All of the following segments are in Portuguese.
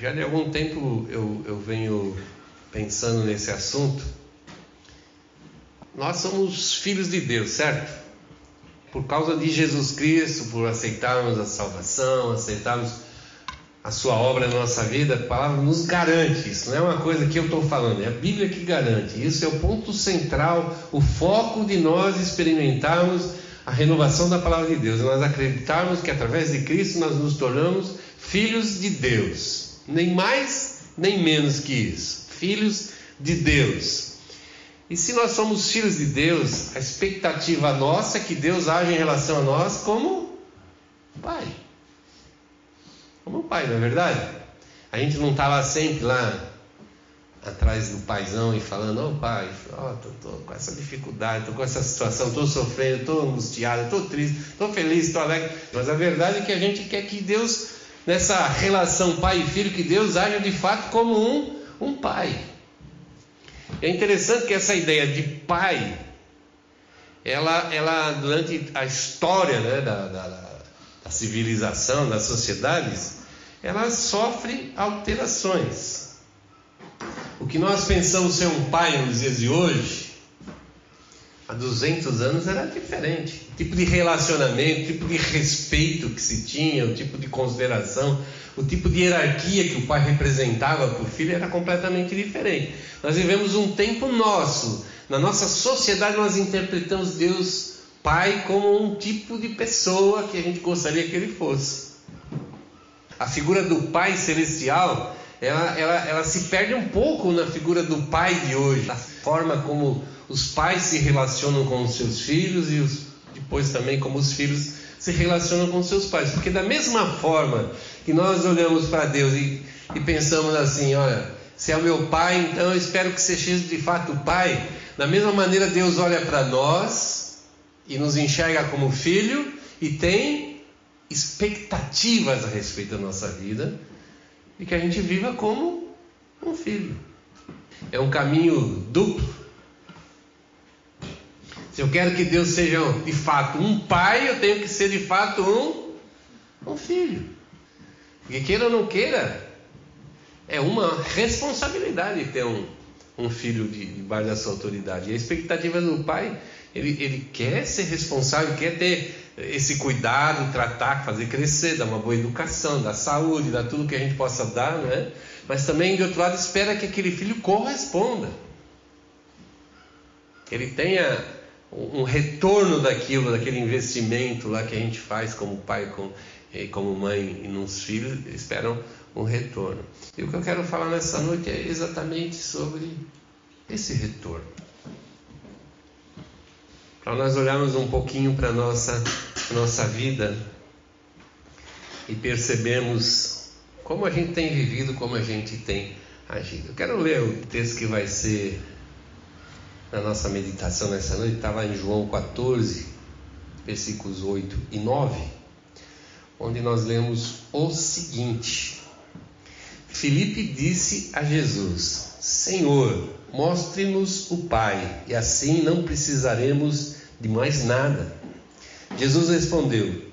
já de algum tempo eu, eu venho pensando nesse assunto. Nós somos filhos de Deus, certo? Por causa de Jesus Cristo, por aceitarmos a salvação, aceitarmos a sua obra na nossa vida, a palavra nos garante isso, não é uma coisa que eu estou falando, é a Bíblia que garante. Isso é o ponto central, o foco de nós experimentarmos a renovação da palavra de Deus, nós acreditarmos que através de Cristo nós nos tornamos filhos de Deus, nem mais nem menos que isso, filhos de Deus. E se nós somos filhos de Deus, a expectativa nossa é que Deus age em relação a nós como Pai. Como Pai, não é verdade? A gente não estava sempre lá atrás do paizão e falando, ô oh, pai, oh, tô, tô, com essa dificuldade, tô com essa situação, tô sofrendo, tô angustiado, tô triste, tô feliz, tô alegre. Mas a verdade é que a gente quer que Deus, nessa relação pai e filho, que Deus haja de fato como um, um pai. É interessante que essa ideia de pai, ela, ela durante a história né, da, da, da civilização, das sociedades, ela sofre alterações. O que nós pensamos ser um pai nos dias de hoje, há 200 anos era diferente. O tipo de relacionamento, o tipo de respeito que se tinha, o tipo de consideração, o tipo de hierarquia que o pai representava para o filho era completamente diferente. Nós vivemos um tempo nosso, na nossa sociedade nós interpretamos Deus Pai como um tipo de pessoa que a gente gostaria que ele fosse. A figura do Pai celestial, ela, ela, ela se perde um pouco na figura do Pai de hoje, a forma como os pais se relacionam com os seus filhos e os, depois também como os filhos se relacionam com seus pais. Porque da mesma forma que nós olhamos para Deus e, e pensamos assim, olha, se é o meu pai, então eu espero que seja de fato o pai. Da mesma maneira, Deus olha para nós e nos enxerga como filho e tem expectativas a respeito da nossa vida e que a gente viva como um filho. É um caminho duplo. Se eu quero que Deus seja de fato um pai, eu tenho que ser de fato um, um filho. Porque queira ou não queira, é uma responsabilidade ter um, um filho de, debaixo da sua autoridade. E a expectativa do pai, ele, ele quer ser responsável, quer ter esse cuidado, tratar, fazer crescer, dar uma boa educação, dar saúde, dar tudo que a gente possa dar, né? mas também, de outro lado, espera que aquele filho corresponda. Que ele tenha um retorno daquilo, daquele investimento lá que a gente faz como pai com, como mãe e nos filhos, esperam um retorno. E o que eu quero falar nessa noite é exatamente sobre esse retorno. Para nós olharmos um pouquinho para a nossa, nossa vida e percebemos como a gente tem vivido, como a gente tem agido. Eu quero ler o texto que vai ser na nossa meditação nessa noite, estava em João 14, versículos 8 e 9, onde nós lemos o seguinte: Filipe disse a Jesus: Senhor, mostre-nos o Pai, e assim não precisaremos de mais nada. Jesus respondeu: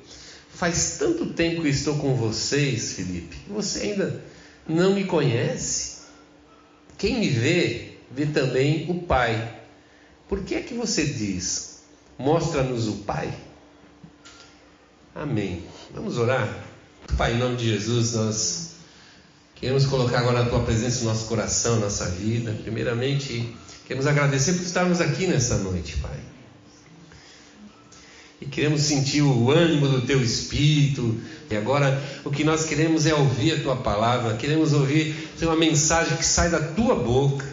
Faz tanto tempo que estou com vocês, Filipe, que você ainda não me conhece. Quem me vê, vê também o Pai. Por que é que você diz: Mostra-nos o Pai? Amém. Vamos orar. Pai, em nome de Jesus, nós Queremos colocar agora a tua presença no nosso coração, nossa vida. Primeiramente, queremos agradecer por estarmos aqui nessa noite, Pai. E queremos sentir o ânimo do teu espírito. E agora o que nós queremos é ouvir a tua palavra, queremos ouvir uma mensagem que sai da tua boca.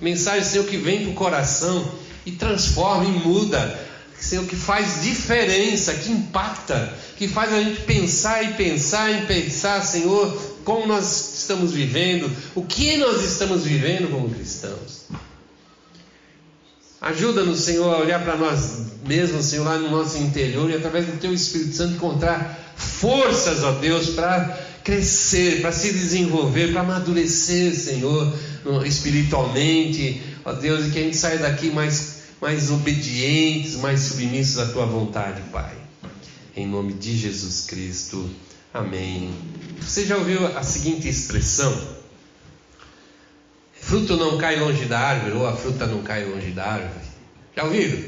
Mensagem, Senhor, que vem para o coração e transforma e muda. Senhor, que faz diferença, que impacta, que faz a gente pensar e pensar e pensar, Senhor, como nós estamos vivendo, o que nós estamos vivendo como cristãos. Ajuda-nos, Senhor, a olhar para nós mesmos, Senhor, lá no nosso interior e através do Teu Espírito Santo encontrar forças, ó Deus, para crescer, para se desenvolver, para amadurecer, Senhor, espiritualmente, ó Deus, e que a gente saia daqui mais, mais obedientes, mais submissos à Tua vontade, Pai. Em nome de Jesus Cristo. Amém. Você já ouviu a seguinte expressão? Fruto não cai longe da árvore, ou a fruta não cai longe da árvore. Já ouviram?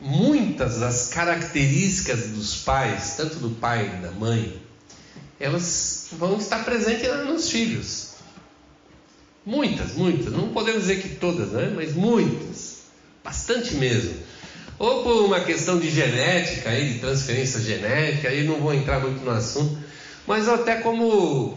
Muitas das características dos pais, tanto do pai e da mãe, elas vão estar presentes nos filhos. Muitas, muitas. Não podemos dizer que todas, né? mas muitas. Bastante mesmo. Ou por uma questão de genética, aí, de transferência genética, aí não vou entrar muito no assunto, mas até como,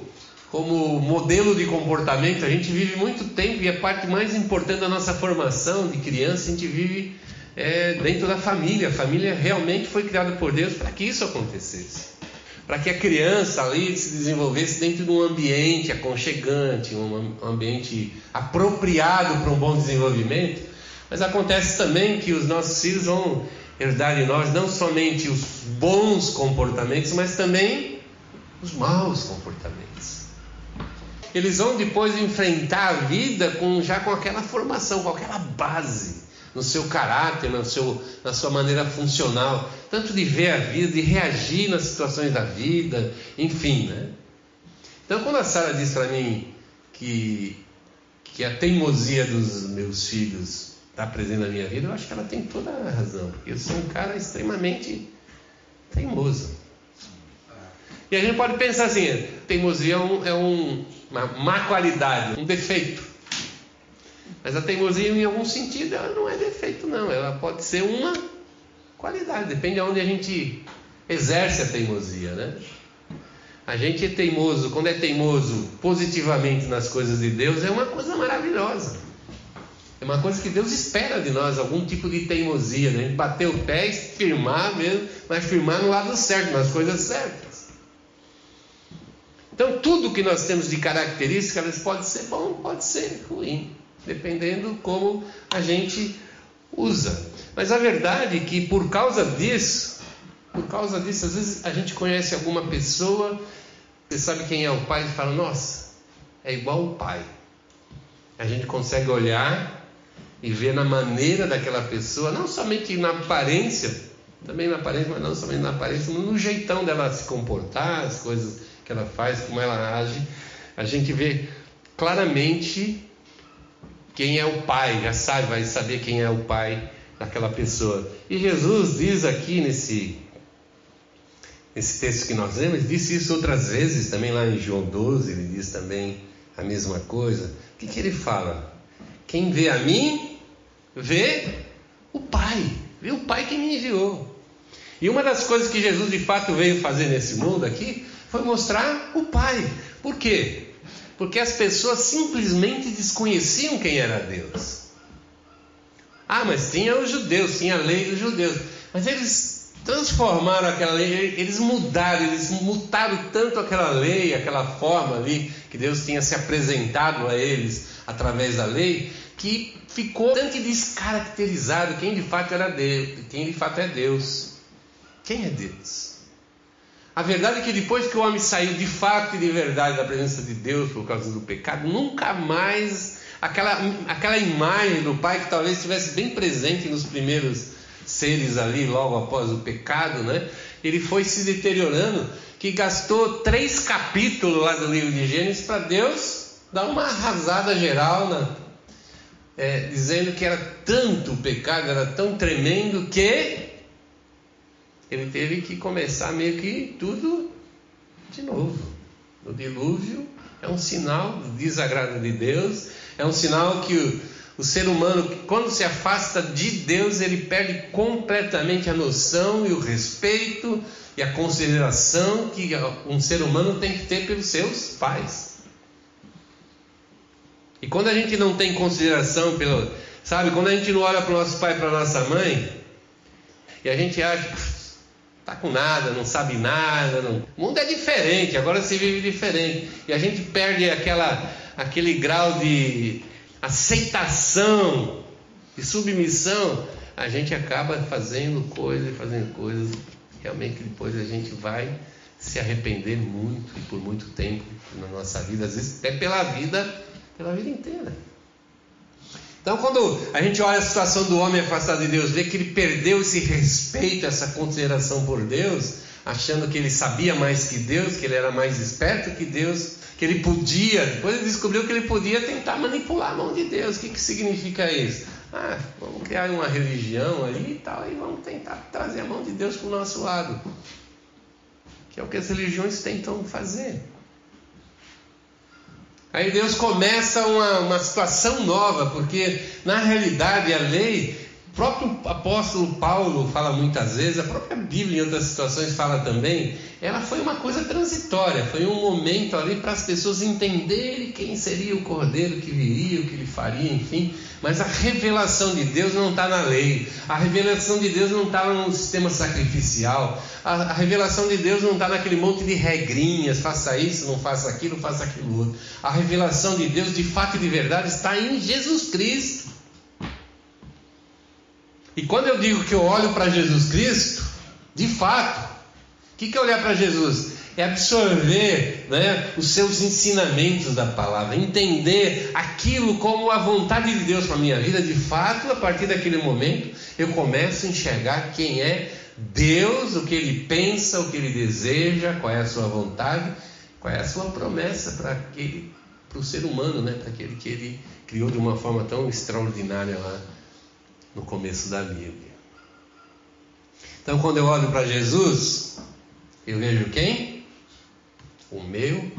como modelo de comportamento, a gente vive muito tempo e a parte mais importante da nossa formação de criança, a gente vive é, dentro da família. A família realmente foi criada por Deus para que isso acontecesse para que a criança ali se desenvolvesse dentro de um ambiente aconchegante, um ambiente apropriado para um bom desenvolvimento. Mas acontece também que os nossos filhos vão herdar de nós não somente os bons comportamentos, mas também os maus comportamentos. Eles vão depois enfrentar a vida com, já com aquela formação, com aquela base no seu caráter, no seu, na sua maneira funcional, tanto de ver a vida, de reagir nas situações da vida, enfim, né? Então, quando a Sara diz para mim que, que a teimosia dos meus filhos está presente na minha vida, eu acho que ela tem toda a razão, porque eu sou um cara extremamente teimoso. E a gente pode pensar assim: teimosia é, um, é um, uma má qualidade, um defeito. Mas a teimosia, em algum sentido, ela não é defeito, não. Ela pode ser uma qualidade, depende de onde a gente exerce a teimosia, né? A gente é teimoso, quando é teimoso positivamente nas coisas de Deus, é uma coisa maravilhosa. É uma coisa que Deus espera de nós, algum tipo de teimosia, né? A gente bater o pé firmar mesmo, mas firmar no lado certo, nas coisas certas. Então, tudo que nós temos de características pode ser bom, pode ser ruim dependendo como a gente usa. Mas a verdade é que por causa disso, por causa disso, às vezes a gente conhece alguma pessoa, você sabe quem é o pai e fala, nossa, é igual o pai. A gente consegue olhar e ver na maneira daquela pessoa, não somente na aparência, também na aparência, mas não somente na aparência, no jeitão dela se comportar, as coisas que ela faz, como ela age, a gente vê claramente quem é o pai, já sabe, vai saber quem é o pai daquela pessoa. E Jesus diz aqui nesse, nesse texto que nós lemos, disse isso outras vezes, também lá em João 12, ele diz também a mesma coisa. O que, que ele fala? Quem vê a mim, vê o Pai, vê o Pai que me enviou. E uma das coisas que Jesus de fato veio fazer nesse mundo aqui foi mostrar o Pai. Por quê? porque as pessoas simplesmente desconheciam quem era Deus. Ah, mas tinha os judeus, tinha a lei dos judeus, mas eles transformaram aquela lei, eles mudaram, eles mutaram tanto aquela lei, aquela forma ali que Deus tinha se apresentado a eles através da lei, que ficou bastante descaracterizado quem de fato era Deus, quem de fato é Deus. Quem é Deus? A verdade é que depois que o homem saiu de fato e de verdade da presença de Deus por causa do pecado, nunca mais aquela, aquela imagem do Pai que talvez estivesse bem presente nos primeiros seres ali, logo após o pecado, né? Ele foi se deteriorando, que gastou três capítulos lá do livro de Gênesis para Deus dar uma arrasada geral, né? É, dizendo que era tanto o pecado, era tão tremendo que ele teve que começar meio que tudo de novo. O dilúvio é um sinal do desagrado de Deus, é um sinal que o, o ser humano, quando se afasta de Deus, ele perde completamente a noção e o respeito e a consideração que um ser humano tem que ter pelos seus pais. E quando a gente não tem consideração pelo, sabe, quando a gente não olha para o nosso pai, para a nossa mãe, e a gente acha Está com nada, não sabe nada. Não... O mundo é diferente, agora se vive diferente. E a gente perde aquela, aquele grau de aceitação, de submissão. A gente acaba fazendo coisas, fazendo coisas. Realmente depois a gente vai se arrepender muito e por muito tempo na nossa vida, às vezes até pela vida, pela vida inteira. Então, quando a gente olha a situação do homem afastado de Deus, vê que ele perdeu esse respeito, essa consideração por Deus, achando que ele sabia mais que Deus, que ele era mais esperto que Deus, que ele podia. Depois ele descobriu que ele podia tentar manipular a mão de Deus. O que, que significa isso? Ah, vamos criar uma religião ali e tal, e vamos tentar trazer a mão de Deus para o nosso lado. Que é o que as religiões tentam fazer. Aí Deus começa uma, uma situação nova, porque na realidade a lei o próprio apóstolo Paulo fala muitas vezes, a própria Bíblia em outras situações fala também, ela foi uma coisa transitória, foi um momento ali para as pessoas entenderem quem seria o cordeiro que viria, o que ele faria, enfim. Mas a revelação de Deus não está na lei, a revelação de Deus não está no sistema sacrificial, a, a revelação de Deus não está naquele monte de regrinhas, faça isso, não faça aquilo, faça aquilo outro. A revelação de Deus, de fato e de verdade, está em Jesus Cristo. E quando eu digo que eu olho para Jesus Cristo, de fato, o que, que é olhar para Jesus? É absorver né, os seus ensinamentos da palavra, entender aquilo como a vontade de Deus para a minha vida. De fato, a partir daquele momento, eu começo a enxergar quem é Deus, o que ele pensa, o que ele deseja, qual é a sua vontade, qual é a sua promessa para aquele, para o ser humano, né, para aquele que ele criou de uma forma tão extraordinária lá no começo da Bíblia. Então, quando eu olho para Jesus, eu vejo quem? O meu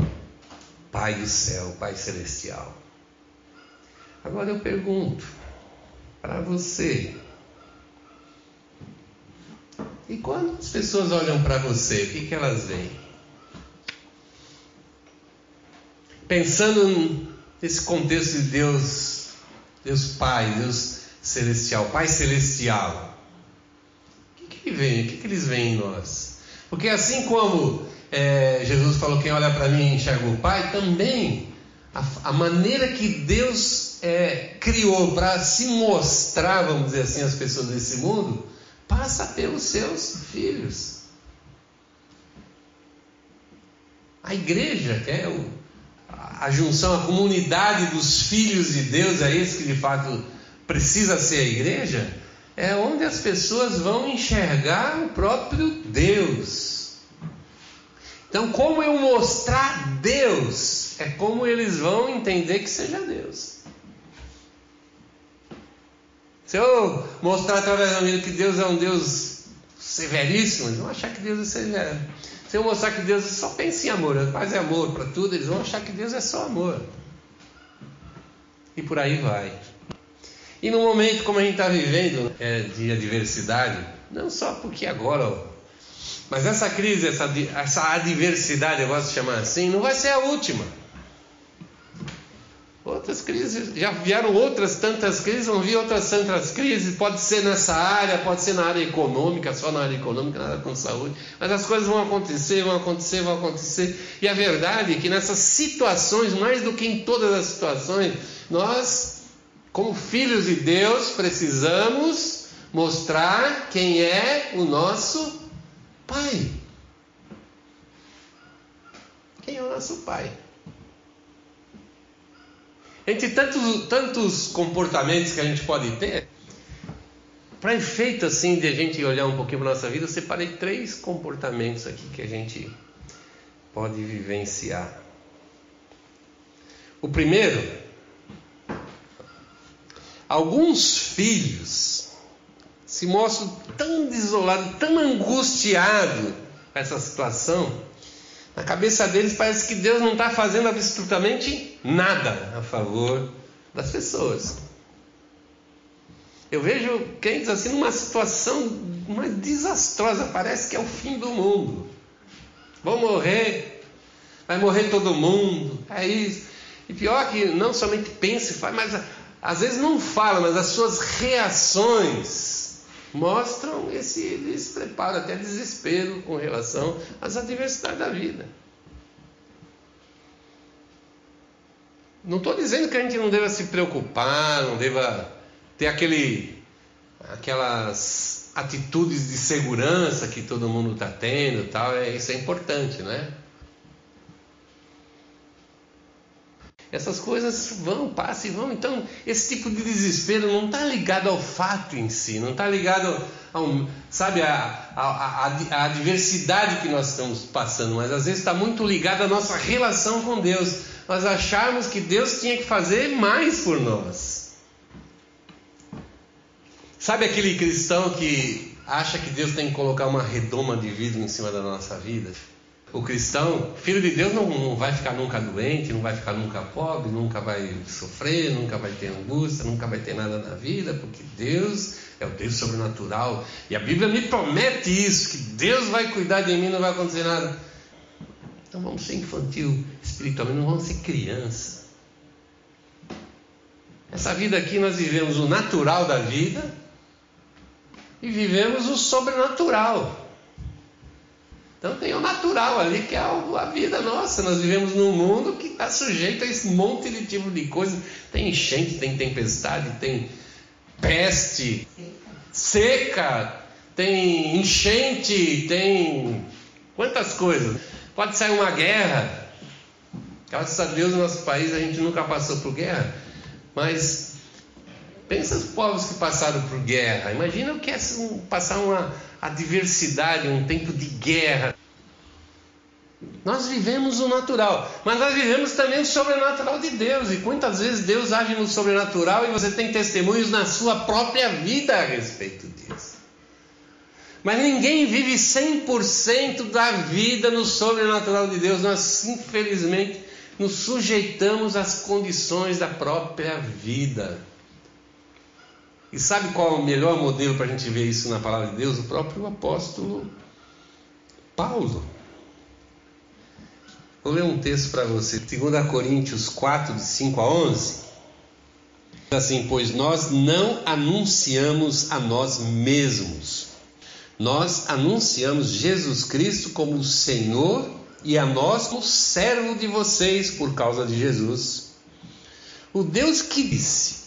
Pai do céu, Pai celestial. Agora eu pergunto para você: e quando as pessoas olham para você, o que, que elas veem? Pensando nesse contexto de Deus, Deus Pai, Deus celestial, Pai celestial. O que, que ele vem? O que, que eles veem em nós? Porque assim como é, Jesus falou, quem olha para mim enxerga o Pai, também a, a maneira que Deus é, criou para se mostrar, vamos dizer assim, às pessoas desse mundo, passa pelos seus filhos. A igreja, que é o, a junção, a comunidade dos filhos de Deus, é esse que de fato precisa ser a igreja, é onde as pessoas vão enxergar o próprio Deus. Então, como eu mostrar Deus, é como eles vão entender que seja Deus. Se eu mostrar através da minha que Deus é um Deus severíssimo, eles vão achar que Deus é severo. Se eu mostrar que Deus só pensa em amor, mas é amor para tudo, eles vão achar que Deus é só amor. E por aí vai. E no momento como a gente está vivendo é, de adversidade, não só porque agora, ó, mas essa crise, essa, essa adversidade, eu gosto de chamar assim, não vai ser a última. Outras crises, já vieram outras tantas crises, vão vir outras tantas crises, pode ser nessa área, pode ser na área econômica, só na área econômica, nada com saúde, mas as coisas vão acontecer, vão acontecer, vão acontecer. E a verdade é que nessas situações, mais do que em todas as situações, nós como filhos de Deus, precisamos mostrar quem é o nosso Pai. Quem é o nosso Pai? Entre tantos, tantos comportamentos que a gente pode ter, para efeito assim de a gente olhar um pouquinho para nossa vida, eu separei três comportamentos aqui que a gente pode vivenciar. O primeiro alguns filhos se mostram tão desolados, tão angustiados com essa situação, na cabeça deles parece que Deus não está fazendo absolutamente nada a favor das pessoas. Eu vejo crentes assim numa situação mais desastrosa, parece que é o fim do mundo. Vão morrer, vai morrer todo mundo, é isso. E pior que não somente pensa mas às vezes não fala, mas as suas reações mostram esse despreparo, até desespero com relação às adversidades da vida. Não estou dizendo que a gente não deva se preocupar, não deva ter aquele, aquelas atitudes de segurança que todo mundo está tendo, tal. É, isso é importante, né? Essas coisas vão, passam e vão. Então, esse tipo de desespero não está ligado ao fato em si, não está ligado ao sabe, a, a, a, a diversidade que nós estamos passando, mas às vezes está muito ligada à nossa relação com Deus. Nós acharmos que Deus tinha que fazer mais por nós. Sabe aquele cristão que acha que Deus tem que colocar uma redoma de vidro em cima da nossa vida? O cristão, filho de Deus, não, não vai ficar nunca doente, não vai ficar nunca pobre, nunca vai sofrer, nunca vai ter angústia, nunca vai ter nada na vida, porque Deus é o Deus sobrenatural. E a Bíblia me promete isso, que Deus vai cuidar de mim, não vai acontecer nada. Então vamos ser infantil espiritualmente, não vamos ser criança. Essa vida aqui nós vivemos o natural da vida e vivemos o sobrenatural. Então tem o natural ali, que é a vida nossa. Nós vivemos num mundo que está sujeito a esse monte de tipo de coisa. Tem enchente, tem tempestade, tem peste, seca, tem enchente, tem quantas coisas. Pode sair uma guerra. Graças a Deus no nosso país a gente nunca passou por guerra. Mas pensa os povos que passaram por guerra. Imagina o que é passar uma adversidade, um tempo de guerra. Nós vivemos o natural, mas nós vivemos também o sobrenatural de Deus. E quantas vezes Deus age no sobrenatural e você tem testemunhos na sua própria vida a respeito disso. Mas ninguém vive 100% da vida no sobrenatural de Deus. Nós, infelizmente, nos sujeitamos às condições da própria vida. E sabe qual é o melhor modelo para a gente ver isso na palavra de Deus? O próprio apóstolo Paulo. Vou ler um texto para você, 2 Coríntios 4, de 5 a 11. Assim, pois nós não anunciamos a nós mesmos, nós anunciamos Jesus Cristo como Senhor e a nós como servo de vocês por causa de Jesus. O Deus que disse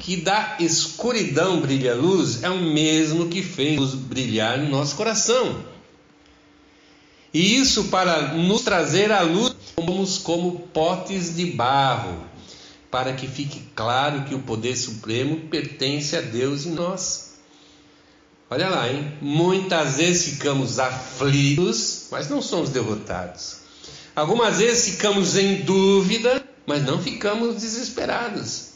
que da escuridão brilha luz é o mesmo que fez luz brilhar no nosso coração. E isso para nos trazer a luz, somos como potes de barro, para que fique claro que o poder supremo pertence a Deus e nós. Olha lá, hein? Muitas vezes ficamos aflitos, mas não somos derrotados. Algumas vezes ficamos em dúvida, mas não ficamos desesperados.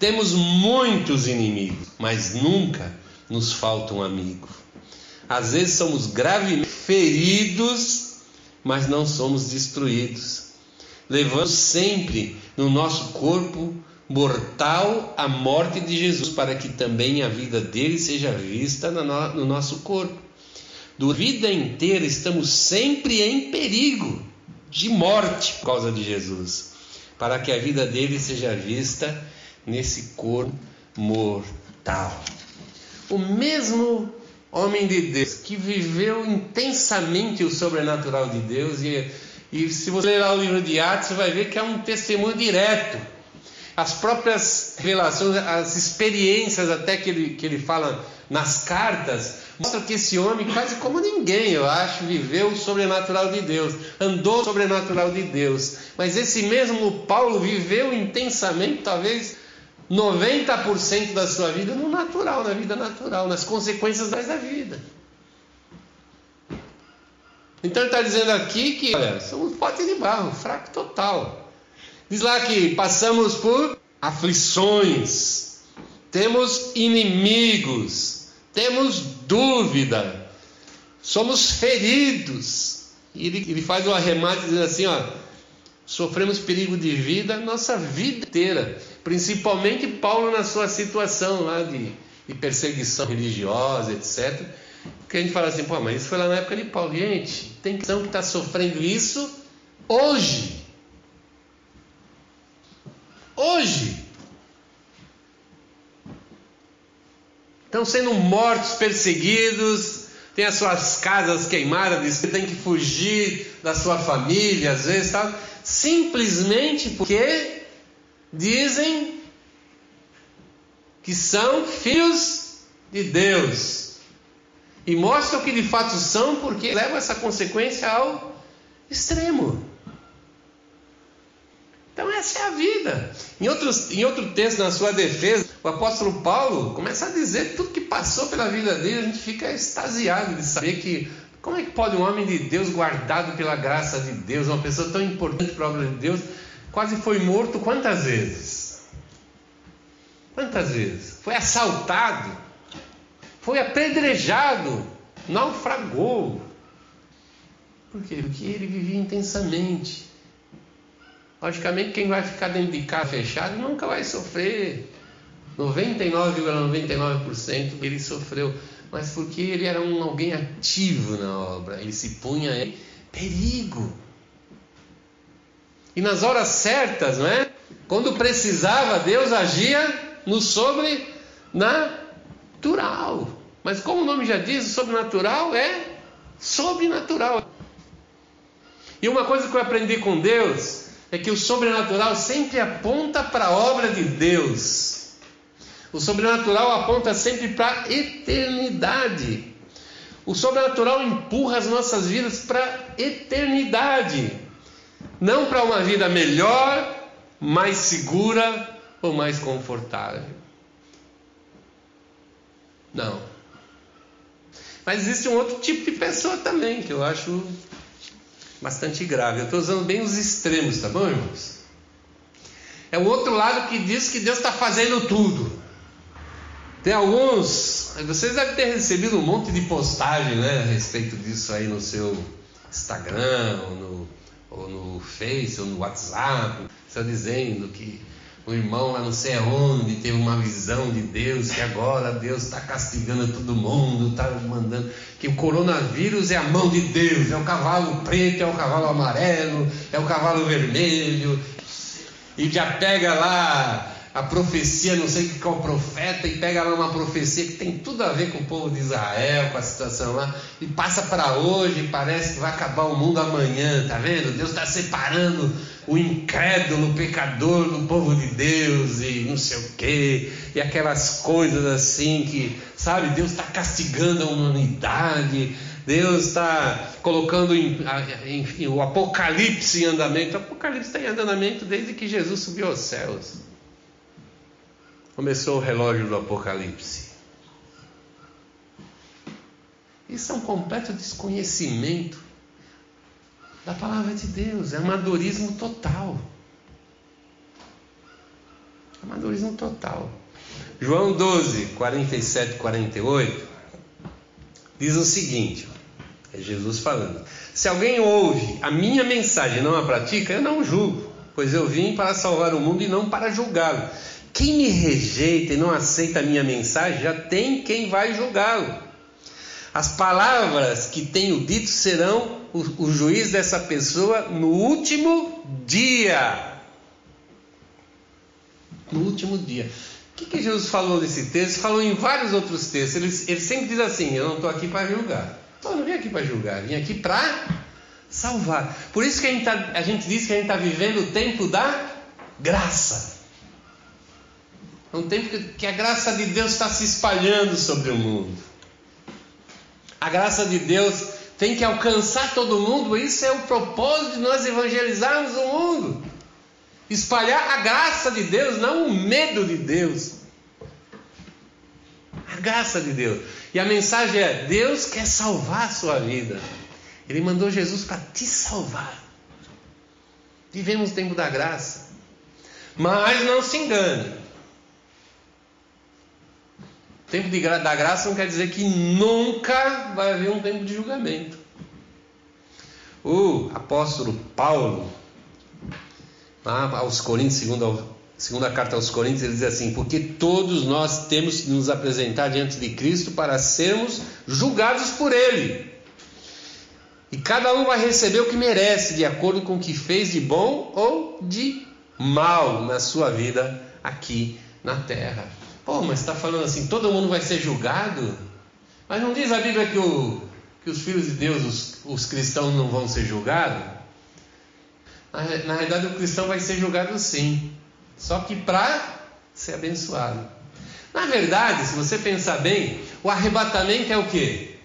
Temos muitos inimigos, mas nunca nos falta um amigo. Às vezes somos gravemente feridos, mas não somos destruídos. Levamos sempre no nosso corpo mortal a morte de Jesus, para que também a vida dele seja vista no nosso corpo. Do vida inteira estamos sempre em perigo de morte por causa de Jesus, para que a vida dele seja vista nesse corpo mortal. O mesmo homem de Deus que viveu intensamente o sobrenatural de Deus, e, e se você ler o livro de Atos, você vai ver que é um testemunho direto. As próprias revelações, as experiências até que ele, que ele fala nas cartas, mostra que esse homem, quase como ninguém, eu acho, viveu o sobrenatural de Deus, andou o sobrenatural de Deus. Mas esse mesmo Paulo viveu intensamente, talvez 90% da sua vida no natural, na vida natural, nas consequências da vida. Então ele está dizendo aqui que olha, somos pote de barro, fraco total. Diz lá que passamos por aflições, temos inimigos, temos dúvida, somos feridos. E ele, ele faz um arremate dizendo assim: ó, sofremos perigo de vida nossa vida inteira. Principalmente Paulo na sua situação lá de, de perseguição religiosa, etc. Que a gente fala assim, pô, mas isso foi lá na época de Paulo. Gente, tem questão que está sofrendo isso hoje. Hoje. Estão sendo mortos, perseguidos, tem as suas casas queimadas, tem que fugir da sua família, às vezes, simplesmente porque dizem que são filhos de Deus. E mostram que de fato são, porque levam essa consequência ao extremo. Então essa é a vida. Em, outros, em outro texto, na sua defesa, o apóstolo Paulo começa a dizer tudo que passou pela vida dele, a gente fica extasiado de saber que como é que pode um homem de Deus, guardado pela graça de Deus, uma pessoa tão importante para a obra de Deus, quase foi morto quantas vezes? Quantas vezes? Foi assaltado, foi apedrejado, naufragou. Por quê? Porque ele vivia intensamente. Logicamente, quem vai ficar dentro de casa fechado nunca vai sofrer. 99,99% ,99 ele sofreu, mas porque ele era um alguém ativo na obra, ele se punha em perigo. E nas horas certas, não é? Quando precisava, Deus agia no sobrenatural. Mas como o nome já diz, o sobrenatural é sobrenatural. E uma coisa que eu aprendi com Deus é que o sobrenatural sempre aponta para a obra de Deus. O sobrenatural aponta sempre para a eternidade. O sobrenatural empurra as nossas vidas para a eternidade, não para uma vida melhor, mais segura ou mais confortável. Não. Mas existe um outro tipo de pessoa também que eu acho bastante grave. Eu estou usando bem os extremos, tá bom, irmãos? É o outro lado que diz que Deus está fazendo tudo. Tem alguns, vocês devem ter recebido um monte de postagem né, a respeito disso aí no seu Instagram, no, ou no Face, ou no WhatsApp, só dizendo que o irmão lá não sei aonde teve uma visão de Deus, que agora Deus está castigando todo mundo, está mandando, que o coronavírus é a mão de Deus, é o cavalo preto, é o cavalo amarelo, é o cavalo vermelho, e já pega lá a profecia, não sei qual profeta, e pega lá uma profecia que tem tudo a ver com o povo de Israel, com a situação lá, e passa para hoje, e parece que vai acabar o mundo amanhã, tá vendo? Deus está separando o incrédulo, o pecador do povo de Deus, e não sei o quê, e aquelas coisas assim que, sabe, Deus está castigando a humanidade. Deus está colocando em, o Apocalipse em andamento. O Apocalipse está em andamento desde que Jesus subiu aos céus começou o relógio do Apocalipse. Isso é um completo desconhecimento da palavra de Deus, é amadorismo total. Amadorismo total. João 12, 47 48 diz o seguinte: é Jesus falando. Se alguém ouve a minha mensagem e não a pratica, eu não julgo, pois eu vim para salvar o mundo e não para julgá-lo. Quem me rejeita e não aceita a minha mensagem já tem quem vai julgá-lo. As palavras que tenho dito serão o, o juiz dessa pessoa no último dia. No último dia. O que, que Jesus falou nesse texto? Falou em vários outros textos. Ele, ele sempre diz assim: Eu não estou aqui para julgar. Eu não vim aqui para julgar, vim aqui para salvar. Por isso que a gente, tá, a gente diz que a gente está vivendo o tempo da graça. É um tempo que a graça de Deus está se espalhando sobre o mundo. A graça de Deus tem que alcançar todo mundo, isso é o propósito de nós evangelizarmos o mundo. Espalhar a graça de Deus, não o medo de Deus. A graça de Deus. E a mensagem é: Deus quer salvar a sua vida. Ele mandou Jesus para te salvar. Vivemos o tempo da graça. Mas não se engane. Tempo de, da graça não quer dizer que nunca vai haver um tempo de julgamento. O apóstolo Paulo, lá aos Coríntios, segundo, segunda carta aos Coríntios, ele diz assim: Porque todos nós temos que nos apresentar diante de Cristo para sermos julgados por Ele. E cada um vai receber o que merece, de acordo com o que fez de bom ou de mal na sua vida aqui na terra. Pô, mas está falando assim, todo mundo vai ser julgado? Mas não diz a Bíblia que, o, que os filhos de Deus, os, os cristãos, não vão ser julgados? Na, na realidade, o cristão vai ser julgado sim, só que para ser abençoado. Na verdade, se você pensar bem, o arrebatamento é o que?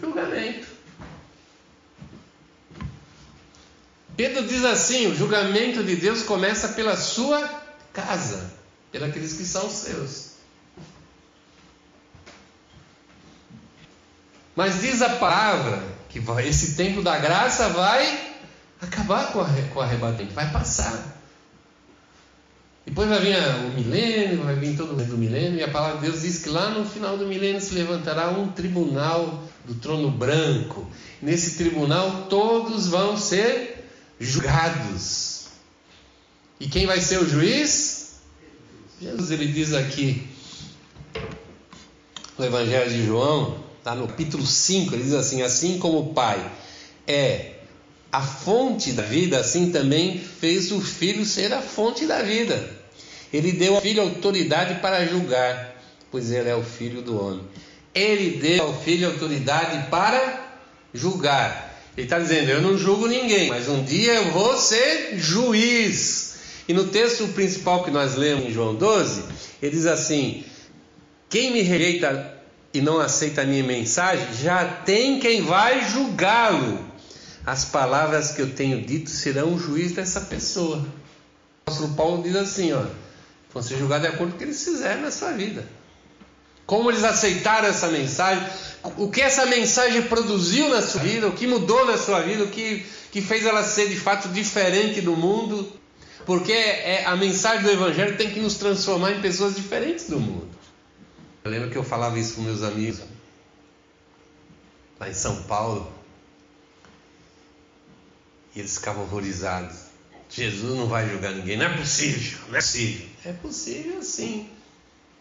Julgamento. Pedro diz assim: o julgamento de Deus começa pela sua casa, pelos que são seus. Mas diz a palavra que esse tempo da graça vai acabar com, o arrebatamento, vai passar. Depois vai vir o milênio, vai vir todo o milênio, e a palavra de Deus diz que lá no final do milênio se levantará um tribunal do trono branco. Nesse tribunal todos vão ser julgados. E quem vai ser o juiz? Jesus, ele diz aqui, no Evangelho de João, está no capítulo 5, ele diz assim: Assim como o Pai é a fonte da vida, assim também fez o Filho ser a fonte da vida. Ele deu ao Filho autoridade para julgar, pois ele é o Filho do homem. Ele deu ao Filho autoridade para julgar. Ele está dizendo: Eu não julgo ninguém, mas um dia eu vou ser juiz. E no texto principal que nós lemos em João 12, ele diz assim: Quem me rejeita e não aceita a minha mensagem, já tem quem vai julgá-lo. As palavras que eu tenho dito serão o juiz dessa pessoa. O apóstolo Paulo diz assim: ó, vão ser julgados de acordo com o que eles fizeram na sua vida. Como eles aceitaram essa mensagem, o que essa mensagem produziu na sua vida, o que mudou na sua vida, o que, que fez ela ser de fato diferente do mundo. Porque é, a mensagem do Evangelho tem que nos transformar em pessoas diferentes do mundo. Eu lembro que eu falava isso com meus amigos lá em São Paulo. E eles ficavam horrorizados. Jesus não vai julgar ninguém. Não é possível, não é possível. É possível sim.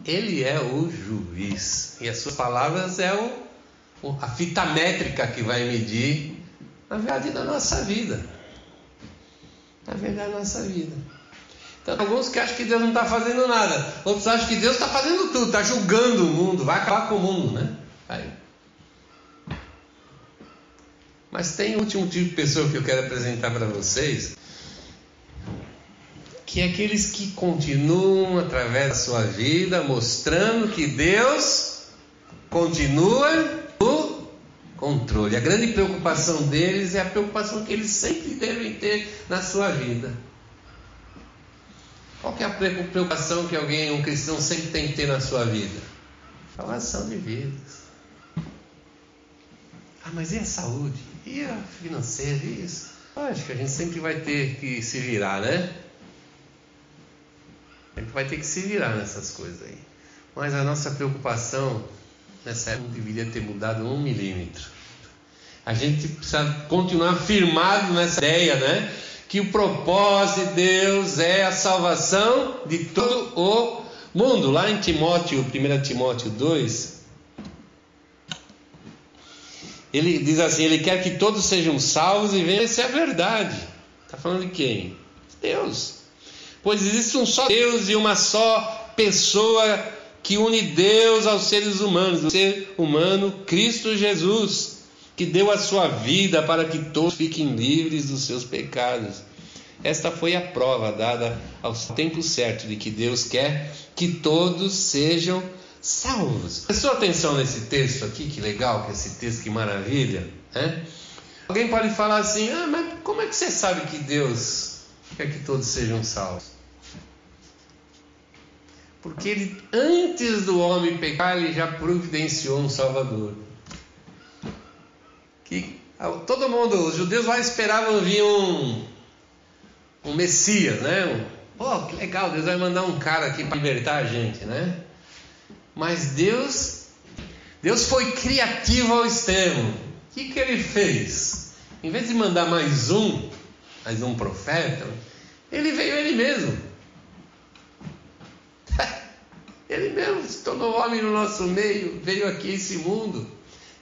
Ele é o juiz. E as suas palavras é o, a fita métrica que vai medir a verdade da nossa vida. A verdade da nossa vida. Então, alguns que acham que Deus não está fazendo nada, outros acham que Deus está fazendo tudo, está julgando o mundo, vai acabar com o mundo, né? Aí. Mas tem o último tipo de pessoa que eu quero apresentar para vocês, que é aqueles que continuam através da sua vida mostrando que Deus continua no controle. A grande preocupação deles é a preocupação que eles sempre devem ter na sua vida. Qual é a preocupação que alguém, um cristão, sempre tem que ter na sua vida? Salvação de vidas. Ah, mas e a saúde? E a financeira? E isso? Acho que a gente sempre vai ter que se virar, né? Sempre vai ter que se virar nessas coisas aí. Mas a nossa preocupação nessa época deveria ter mudado um milímetro. A gente precisa continuar firmado nessa ideia, né? Que o propósito de Deus é a salvação de todo o mundo. Lá em Timóteo, 1 Timóteo 2, ele diz assim: Ele quer que todos sejam salvos e venham a a verdade. Está falando de quem? Deus. Pois existe um só Deus e uma só pessoa que une Deus aos seres humanos, o ser humano, Cristo Jesus que deu a sua vida para que todos fiquem livres dos seus pecados. Esta foi a prova dada ao tempo certo de que Deus quer que todos sejam salvos. Prestou atenção nesse texto aqui, que legal que esse texto, que maravilha. Né? Alguém pode falar assim: ah, mas como é que você sabe que Deus quer que todos sejam salvos? Porque ele, antes do homem pecar, ele já providenciou um Salvador que todo mundo, os judeus lá esperavam vir um, um Messias, né? Um, Pô, que legal, Deus vai mandar um cara aqui para libertar a gente, né? Mas Deus, Deus foi criativo ao extremo. O que, que ele fez? Em vez de mandar mais um, mais um profeta, ele veio ele mesmo. Ele mesmo se tornou homem no nosso meio, veio aqui esse mundo.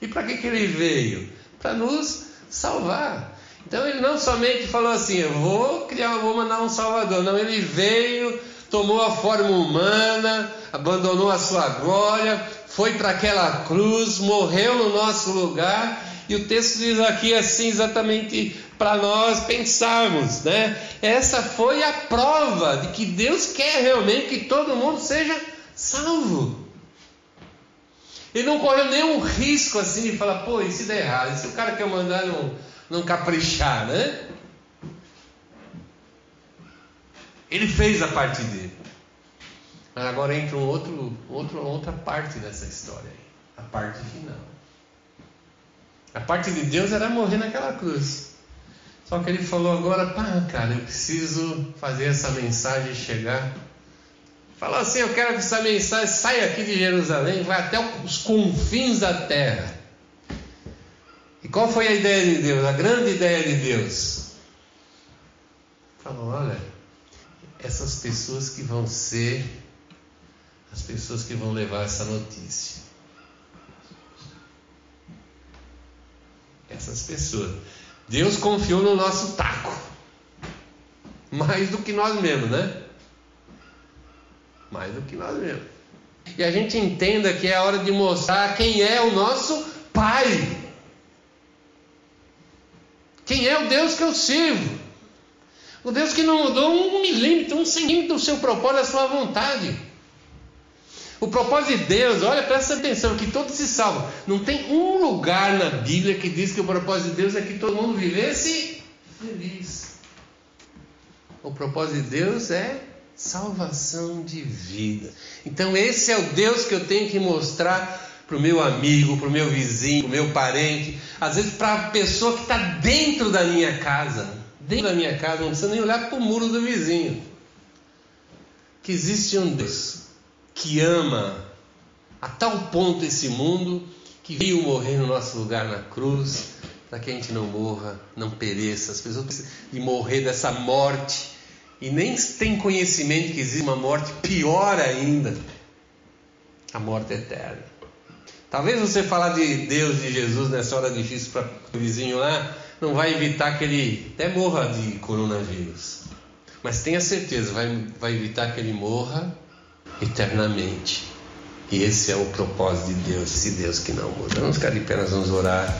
E para que, que ele veio? Para nos salvar. Então ele não somente falou assim, eu vou criar, vou mandar um Salvador. Não, ele veio, tomou a forma humana, abandonou a sua glória, foi para aquela cruz, morreu no nosso lugar. E o texto diz aqui assim exatamente para nós pensarmos, né? Essa foi a prova de que Deus quer realmente que todo mundo seja salvo. Ele não correu nenhum risco assim de falar, pô, isso der errado, se o cara quer mandar não, não caprichar, né? Ele fez a parte dele. Mas agora entra um outro, outro, outra parte dessa história aí, a parte final. A parte de Deus era morrer naquela cruz. Só que ele falou agora, pá, cara, eu preciso fazer essa mensagem chegar. Falou assim, eu quero que essa mensagem saia aqui de Jerusalém, vai até os confins da terra. E qual foi a ideia de Deus? A grande ideia de Deus? Falou, olha, essas pessoas que vão ser as pessoas que vão levar essa notícia. Essas pessoas. Deus confiou no nosso taco. Mais do que nós mesmos, né? Mais do que nós mesmos. E a gente entenda que é a hora de mostrar quem é o nosso Pai. Quem é o Deus que eu sirvo? O Deus que não mudou um milímetro, um centímetro do seu propósito, da sua vontade. O propósito de Deus, olha, presta atenção, que todos se salvam. Não tem um lugar na Bíblia que diz que o propósito de Deus é que todo mundo vivesse feliz. O propósito de Deus é salvação de vida. Então, esse é o Deus que eu tenho que mostrar para o meu amigo, para o meu vizinho, para o meu parente, às vezes para a pessoa que está dentro da minha casa. Dentro da minha casa, não precisa nem olhar para o muro do vizinho. Que existe um Deus que ama a tal ponto esse mundo que veio morrer no nosso lugar na cruz para que a gente não morra, não pereça. As pessoas precisam de morrer dessa morte e nem tem conhecimento que existe uma morte pior ainda a morte eterna. Talvez você falar de Deus de Jesus nessa hora difícil para o vizinho lá não vai evitar que ele até morra de coronavírus. Mas tenha certeza, vai, vai evitar que ele morra eternamente. E esse é o propósito de Deus, esse Deus que não muda. Vamos ficar de pé, nós vamos orar.